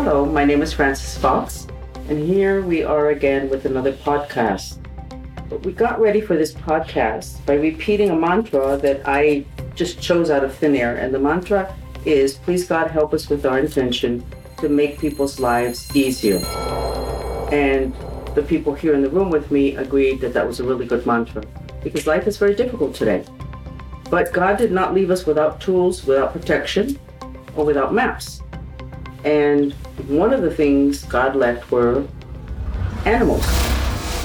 Hello, my name is Frances Fox, and here we are again with another podcast. But we got ready for this podcast by repeating a mantra that I just chose out of thin air, and the mantra is Please God help us with our intention to make people's lives easier. And the people here in the room with me agreed that that was a really good mantra because life is very difficult today. But God did not leave us without tools, without protection, or without maps. And one of the things God left were animals,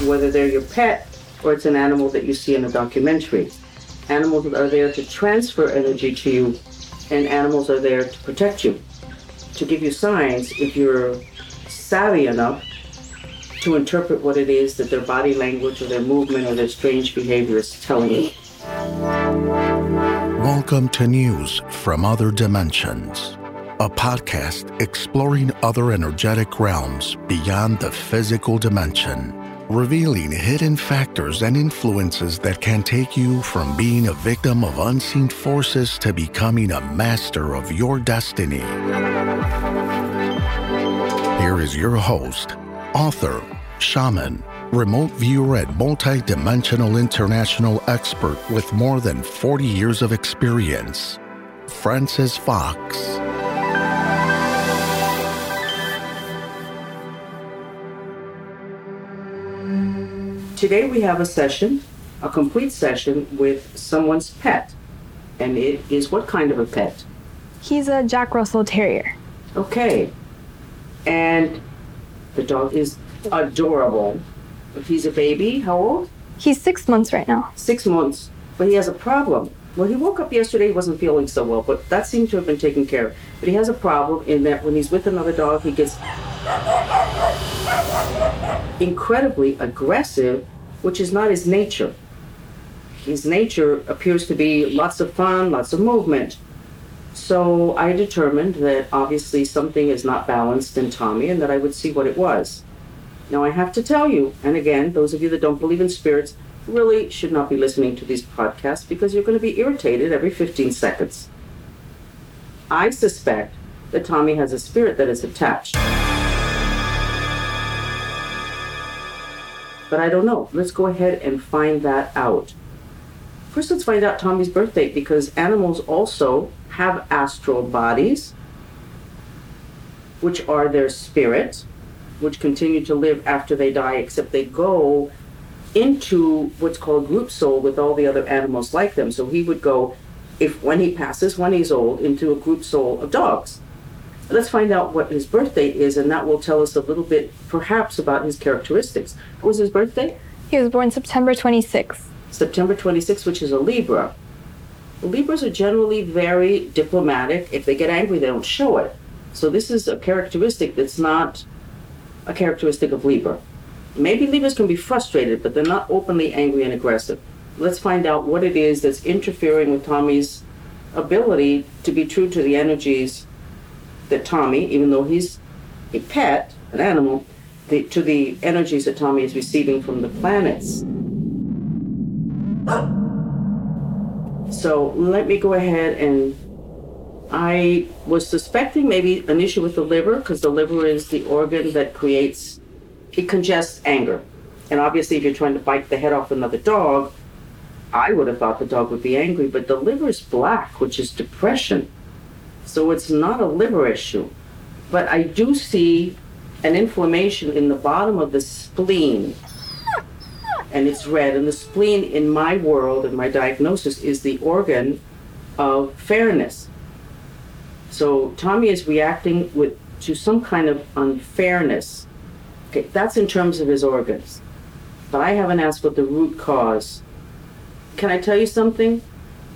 whether they're your pet or it's an animal that you see in a documentary. Animals are there to transfer energy to you, and animals are there to protect you, to give you signs if you're savvy enough to interpret what it is that their body language or their movement or their strange behavior is telling you. Welcome to News from Other Dimensions, a podcast exploring other energetic realms beyond the physical dimension, revealing hidden factors and influences that can take you from being a victim of unseen forces to becoming a master of your destiny. Here is your host, author, shaman, remote viewer, and multi-dimensional international expert with more than 40 years of experience, Frances Fox. Today we have a session, a complete session with someone's pet. And it is what kind of a pet? He's a Jack Russell Terrier. Okay. And the dog is adorable. He's a baby. How old? He's six months right now. Six months. But he has a problem. Well, he woke up yesterday, he wasn't feeling so well, but that seemed to have been taken care of. But he has a problem in that when he's with another dog, he gets incredibly aggressive, which is not his nature. His nature appears to be lots of fun, lots of movement. So I determined that obviously something is not balanced in Tommy and that I would see what it was. Now, I have to tell you, and again, those of you that don't believe in spirits really should not be listening to these podcasts because you're going to be irritated every 15 seconds. I suspect that Tommy has a spirit that is attached. But I don't know. Let's go ahead and find that out. First, let's find out Tommy's birthday because animals also have astral bodies, which are their spirits which continue to live after they die, except they go into what's called group soul with all the other animals like them. So he would go, if when he passes, when he's old, into a group soul of dogs. Let's find out what his birthday is, and that will tell us a little bit, perhaps, about his characteristics. What was his birthday? He was born September 26th. September 26th, which is a Libra. Libras are generally very diplomatic. If they get angry, they don't show it. So this is a characteristic that's not a characteristic of Libra. Maybe Libras can be frustrated, but they're not openly angry and aggressive. Let's find out what it is that's interfering with Tommy's ability to be true to the energies that Tommy, even though he's a pet, an animal, the, to the energies that Tommy is receiving from the planets. So let me go ahead and I was suspecting maybe an issue with the liver because the liver is the organ that creates, it congests anger. And obviously, if you're trying to bite the head off another dog, I would have thought the dog would be angry, but the liver is black, which is depression. So it's not a liver issue. But I do see an inflammation in the bottom of the spleen. And it's red. And the spleen, in my world, in my diagnosis, is the organ of fairness. So Tommy is reacting with to some kind of unfairness. Okay, that's in terms of his organs. But I haven't asked what the root cause. Can I tell you something?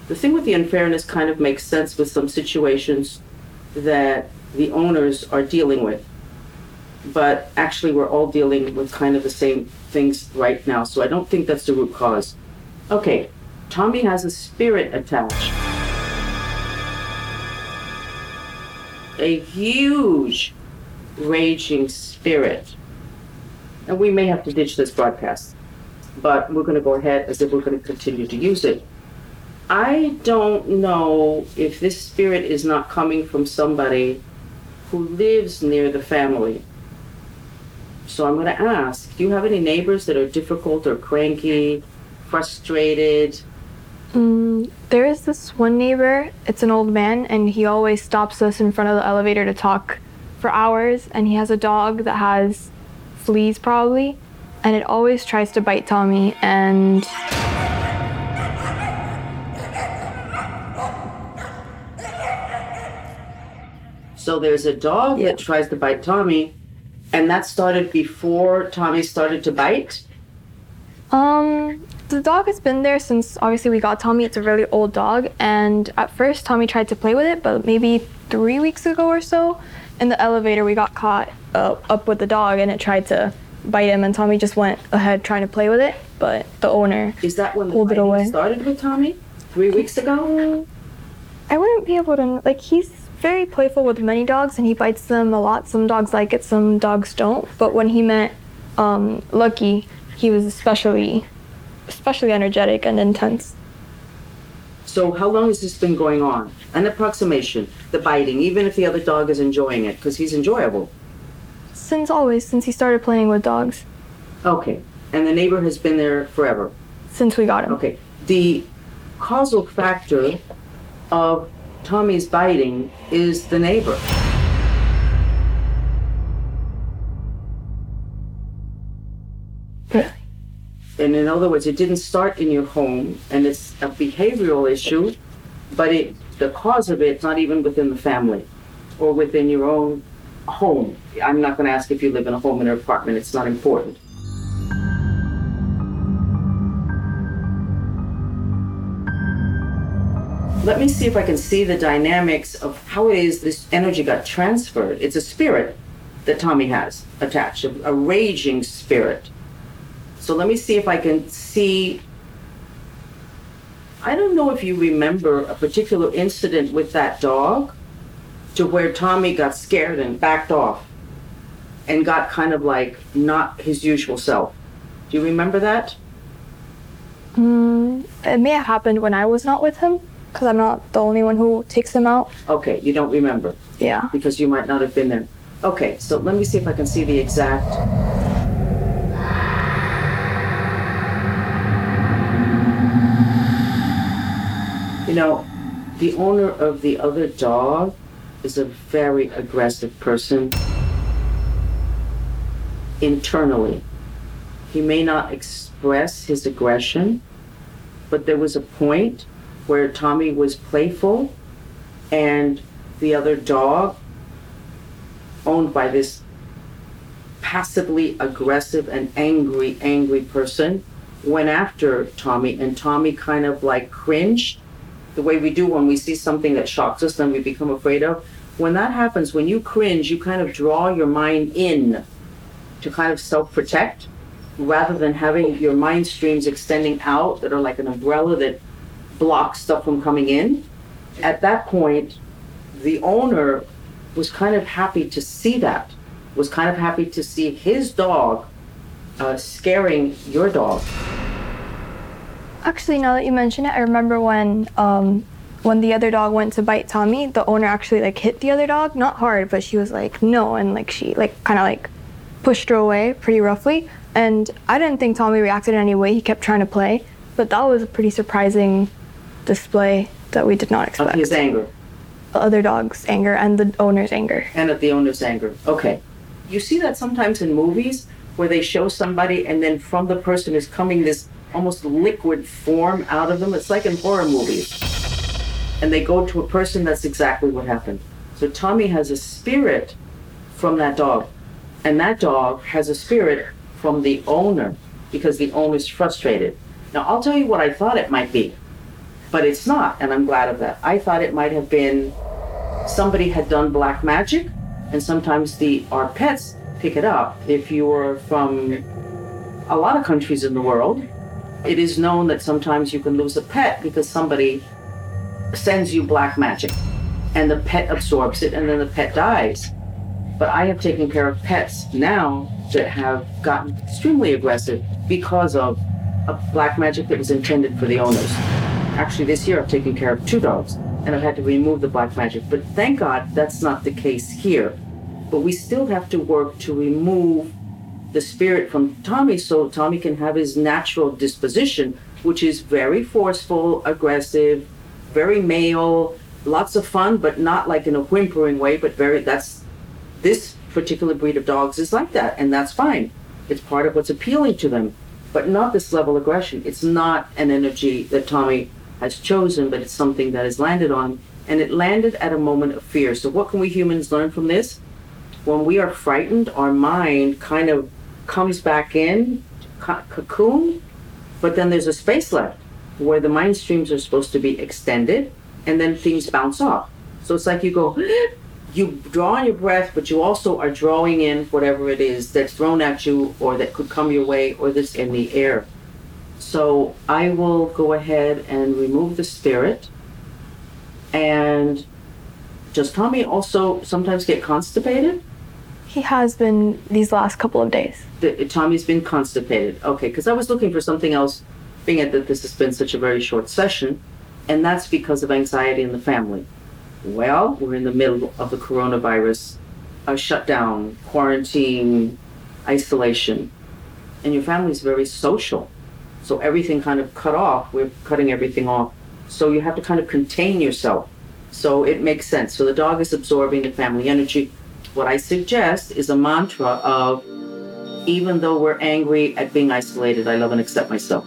The thing with the unfairness kind of makes sense with some situations that the owners are dealing with. But actually, we're all dealing with kind of the same things right now, so I don't think that's the root cause. Okay, Tommy has a spirit attached. a huge raging spirit. And we may have to ditch this broadcast, but we're going to go ahead as if we're going to continue to use it. I don't know if this spirit is not coming from somebody who lives near the family. So I'm going to ask do you have any neighbors that are difficult or cranky, frustrated? Mm, there is this one neighbor, it's an old man, and he always stops us in front of the elevator to talk for hours. And he has a dog that has fleas, probably, and it always tries to bite Tommy. And So there's a dog Yeah. that tries to bite Tommy, and that started before Tommy started to bite. Um, the dog has been there since obviously we got Tommy. It's a really old dog, and at first Tommy tried to play with it, but maybe three weeks ago or so, in the elevator we got caught uh, up with the dog, and it tried to bite him, and Tommy just went ahead trying to play with it, but the owner. Is that when the Pulled it away. started with Tommy? Three weeks ago? I wouldn't be able to like he's very playful with many dogs, and he bites them a lot. Some dogs like it, some dogs don't. But when he met um, Lucky, he was especially, especially energetic and intense. So how long has this been going on? An approximation, the biting, even if the other dog is enjoying it, because he's enjoyable. Since always, since he started playing with dogs, Okay. And the neighbor has been there forever. since we got him. Okay. The causal factor of Tommy's biting is the neighbor. Really? And in other words, it didn't start in your home and it's a behavioral issue, but it the cause of it's not even within the family or within your own home. I'm not going to ask if you live in a home or an apartment, it's not important. Let me see if I can see the dynamics of how it is this energy got transferred. It's a spirit that Tommy has attached, a, a raging spirit. So let me see if I can see. I don't know if you remember a particular incident with that dog to where Tommy got scared and backed off and got kind of like not his usual self. Do you remember that? Mm, it may have happened when I was not with him, because I'm not the only one who takes them out. Okay, you don't remember Yeah. because you might not have been there. Okay, so let me see if I can see the exact. You know, the owner of the other dog is a very aggressive person internally. He may not express his aggression, but there was a point where Tommy was playful and the other dog, owned by this passively aggressive and angry, angry person, went after Tommy, and Tommy kind of like cringed the way we do when we see something that shocks us and we become afraid of. When that happens, when you cringe, you kind of draw your mind in to kind of self protect rather than having your mind streams extending out that are like an umbrella that blocks stuff from coming in. At that point, the owner was kind of happy to see that, was kind of happy to see his dog uh, scaring your dog. Actually, now that you mention it, I remember when um, when the other dog went to bite Tommy, the owner actually like hit the other dog, not hard, but she was like no, and like she like kind of like pushed her away pretty roughly. And I didn't think Tommy reacted in any way. He kept trying to play, but that was a pretty surprising display that we did not Of expect. his anger other dog's anger and the owner's anger. and of the owner's anger. Okay. You see that sometimes in movies where they show somebody and then from the person is coming this almost liquid form out of them. It's like in horror movies. And they go to a person, that's exactly what happened. So Tommy has a spirit from that dog. And that dog has a spirit from the owner because the owner's frustrated. Now, I'll tell you what I thought it might be, but it's not, and I'm glad of that. I thought it might have been somebody had done black magic, and sometimes the our pets pick it up. If you're from a lot of countries in the world, it is known that sometimes you can lose a pet because somebody sends you black magic, and the pet absorbs it, and then the pet dies. But I have taken care of pets now that have gotten extremely aggressive because of a black magic that was intended for the owners. Actually, this year I've taken care of two dogs and I've had to remove the black magic. But thank God that's not the case here. but we still have to work to remove the spirit from Tommy so Tommy can have his natural disposition, which is very forceful, aggressive, very male, lots of fun, but not like in a whimpering way, but very, that's, this particular breed of dogs is like that, and that's fine. It's part of what's appealing to them, but not this level of aggression. It's not an energy that Tommy has chosen, but it's something that has landed on, and it landed at a moment of fear. So, what can we humans learn from this? When we are frightened, our mind kind of comes back in, cocoon, but then there's a space left where the mind streams are supposed to be extended, and then things bounce off. So it's like you go, you draw on your breath, but you also are drawing in whatever it is that's thrown at you or that could come your way or that's in the air. So I will go ahead and remove the spirit. And does Tommy also sometimes get constipated? He has been these last couple of days. The, Tommy's been constipated. Okay, because I was looking for something else, being that this has been such a very short session, and that's because of anxiety in the family. Well, we're in the middle of the coronavirus, a shutdown, quarantine, isolation, and your family's very social. So everything kind of cut off. We're cutting everything off. So you have to kind of contain yourself. So it makes sense. So the dog is absorbing the family energy. What I suggest is a mantra of even though we're angry at being isolated, I love and accept myself.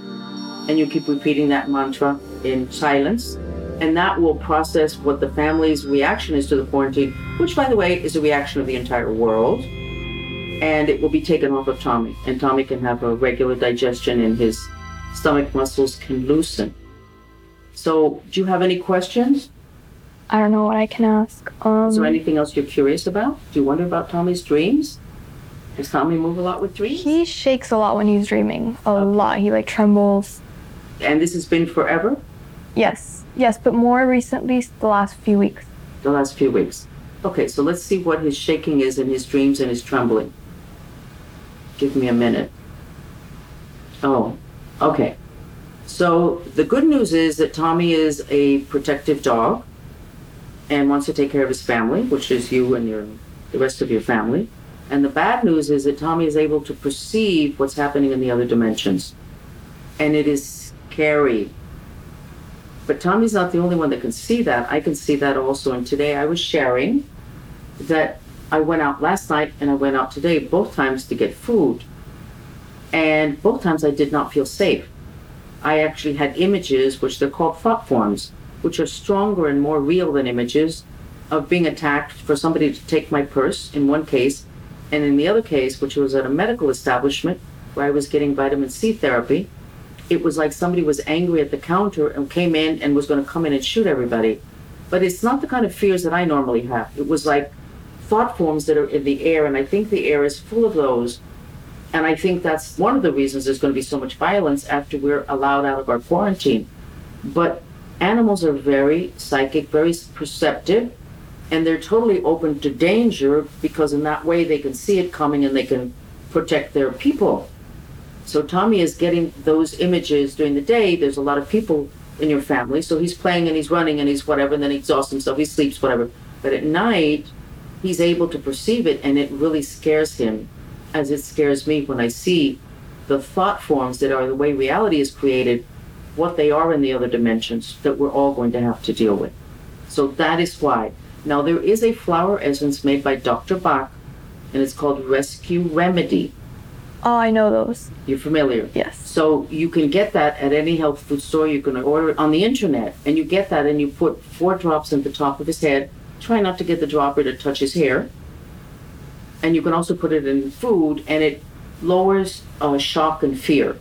And you keep repeating that mantra in silence and that will process what the family's reaction is to the quarantine, which, by the way, is a reaction of the entire world. And it will be taken off of Tommy, and Tommy can have a regular digestion, in his stomach muscles can loosen. So, do you have any questions? I don't know what I can ask. Um, is there anything else you're curious about? Do you wonder about Tommy's dreams? Does Tommy move a lot with dreams? He shakes a lot when he's dreaming. A okay. lot. He like trembles. And this has been forever? Yes. Yes, but more recently, the last few weeks. The last few weeks. Okay, so let's see what his shaking is in his dreams and his trembling. Give me a minute. Oh, okay. So the good news is that Tommy is a protective dog and wants to take care of his family, which is you and your the rest of your family. And the bad news is that Tommy is able to perceive what's happening in the other dimensions. And it is scary but Tommy's not the only one that can see that. I can see that also. And today I was sharing that I went out last night and I went out today both times to get food. And both times I did not feel safe. I actually had images, which they're called thought forms, which are stronger and more real than images of being attacked for somebody to take my purse in one case. And in the other case, which was at a medical establishment where I was getting vitamin C therapy, it was like somebody was angry at the counter and came in and was going to come in and shoot everybody. But it's not the kind of fears that I normally have. It was like thought forms that are in the air, and I think the air is full of those. And I think that's one of the reasons there's going to be so much violence after we're allowed out of our quarantine. But animals are very psychic, very perceptive, and they're totally open to danger because in that way they can see it coming and they can protect their people. So Tommy is getting those images during the day. There's a lot of people in your family, so he's playing and he's running and he's whatever, and then he exhausts himself, he sleeps, whatever. But at night, he's able to perceive it, and it really scares him, as it scares me when I see the thought forms that are the way reality is created, what they are in the other dimensions that we're all going to have to deal with. So that is why. Now, there is a flower essence made by Dr. Bach, and it's called Rescue Remedy. Oh, I know those. You're familiar? Yes. So you can get that at any health food store. You can order it on the internet, and you get that, and you put four drops at the top of his head. Try not to get the dropper to touch his hair. And you can also put it in food, and it lowers uh, shock and fear.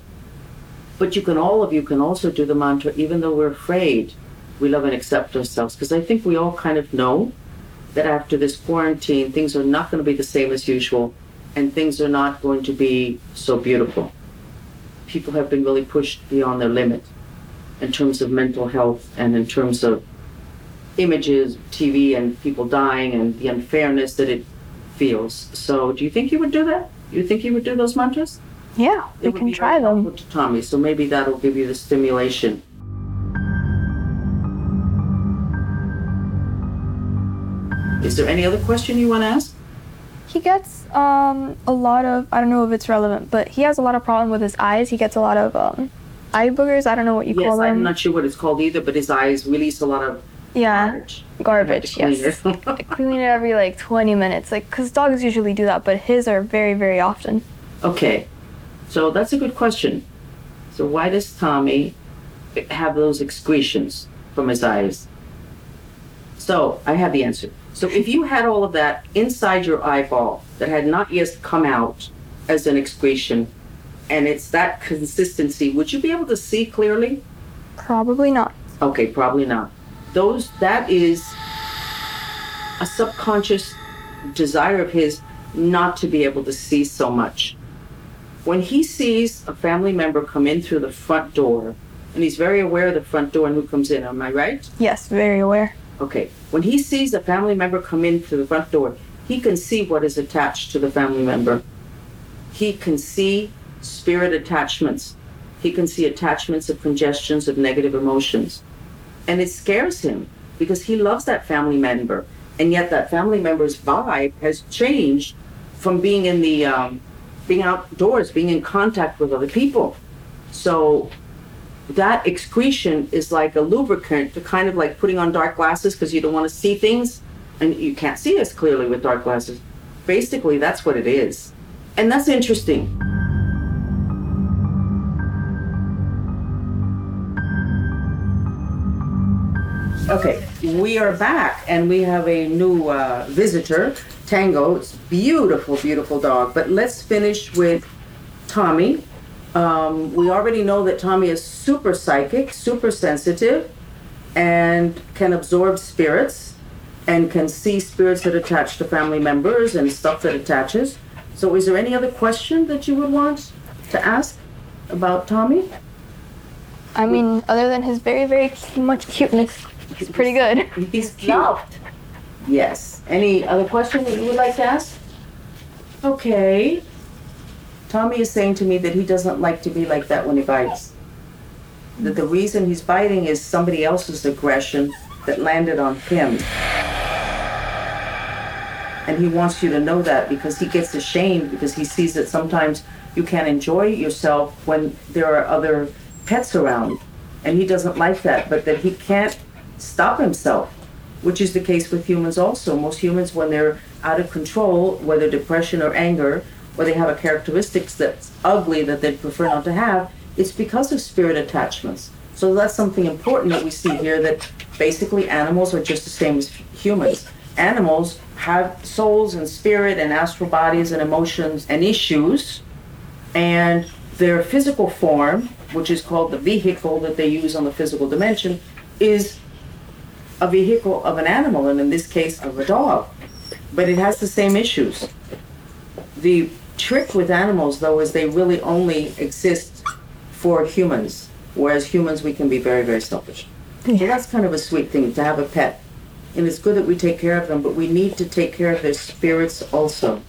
But you can, all of you can also do the mantra, even though we're afraid, we love and accept ourselves. Because I think we all kind of know that after this quarantine, things are not going to be the same as usual and things are not going to be so beautiful. People have been really pushed beyond their limit in terms of mental health and in terms of images, TV, and people dying and the unfairness that it feels. So, do you think you would do that? You think you would do those mantras? Yeah, we can try them. To Tommy, so maybe that'll give you the stimulation. Is there any other question you want to ask? He gets um, a lot of, I don't know if it's relevant, but he has a lot of problem with his eyes. He gets a lot of um, eye boogers. I don't know what you Yes, call them. I'm not sure what it's called either, but his eyes release a lot of yeah, garbage. garbage. Yes. I clean it every like 20 minutes. Like, because dogs usually do that, but his are very, very often. Okay, so that's a good question. So why does Tommy have those excretions from his eyes? So I have the answer. So if you had all of that inside your eyeball that had not yet come out as an excretion, and it's that consistency, would you be able to see clearly? Probably not. Okay, probably not. Those that is a subconscious desire of his not to be able to see so much. When he sees a family member come in through the front door, and he's very aware of the front door and who comes in, am I right? Yes, very aware. Okay. When he sees a family member come in through the front door, he can see what is attached to the family member. He can see spirit attachments. He can see attachments of congestions of negative emotions. And it scares him because he loves that family member. And yet that family member's vibe has changed from being in the, um, being outdoors, being in contact with other people. So that excretion is like a lubricant to kind of like putting on dark glasses because you don't want to see things and you can't see as clearly with dark glasses. Basically, that's what it is. And that's interesting. Okay, we are back and we have a new uh, visitor, Tango. It's beautiful, beautiful dog. But let's finish with Tommy. Um, we already know that Tommy is super psychic, super sensitive, and can absorb spirits and can see spirits that attach to family members and stuff that attaches. So, is there any other question that you would want to ask about Tommy? I mean, other than his very, very much cuteness, he's pretty good. He's cute. Yes. Any other question that you would like to ask? Okay. Tommy is saying to me that he doesn't like to be like that when he bites. That the reason he's biting is somebody else's aggression that landed on him. And he wants you to know that because he gets ashamed because he sees that sometimes you can't enjoy yourself when there are other pets around. And he doesn't like that, but that he can't stop himself, which is the case with humans also. Most humans, when they're out of control, whether depression or anger, or they have a characteristics that's ugly that they'd prefer not to have, it's because of spirit attachments. So that's something important that we see here that basically animals are just the same as humans. Animals have souls and spirit and astral bodies and emotions and issues, and their physical form, which is called the vehicle that they use on the physical dimension, is a vehicle of an animal, and in this case, of a dog. But it has the same issues. The trick with animals, though, is they really only exist for humans, whereas humans, we can be very, very selfish. So that's kind of a sweet thing to have a pet. And it's good that we take care of them, but we need to take care of their spirits also.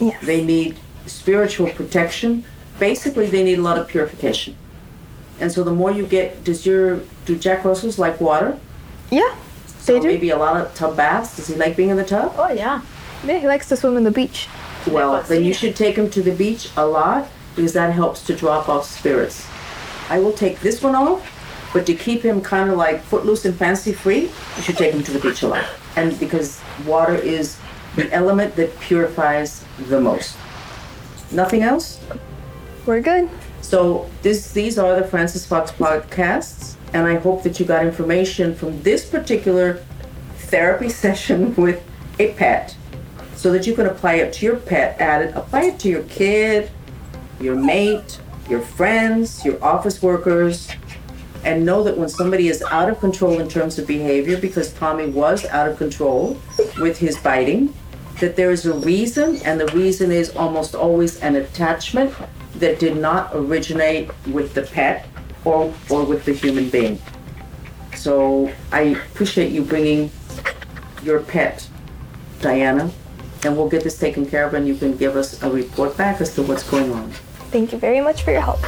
Yes. They need spiritual protection. Basically, they need a lot of purification. And so the more you get, does your, do Jack Russells like water? Yeah, So they do. maybe a lot of tub baths. Does he like being in the tub? Oh yeah. Yeah, he likes to swim in the beach. Well, then you should take him to the beach a lot because that helps to drop off spirits. I will take this one off, but to keep him kind of like footloose and fancy free, you should take him to the beach a lot. And because water is the element that purifies the most. Nothing else? We're good. So this, these are the Frances Fox podcasts, and I hope that you got information from this particular therapy session with a pet, so that you can apply it to your pet. Add it, apply it to your kid, your mate, your friends, your office workers, and know that when somebody is out of control in terms of behavior, because Tommy was out of control with his biting, that there is a reason, and the reason is almost always an attachment that did not originate with the pet or, or with the human being. So I appreciate you bringing your pet, Diana, and we'll get this taken care of, and you can give us a report back as to what's going on. Thank you very much for your help.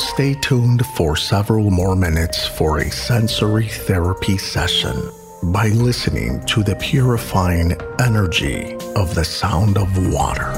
Stay tuned for several more minutes for a sensory therapy session. by listening to the purifying energy of the sound of water.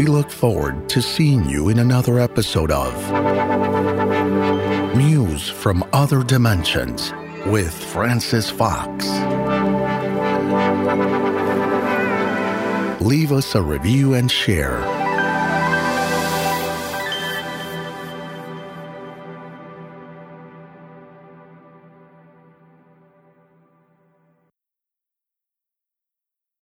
We look forward to seeing you in another episode of News from Other Dimensions with Frances Fox. Leave us a review and share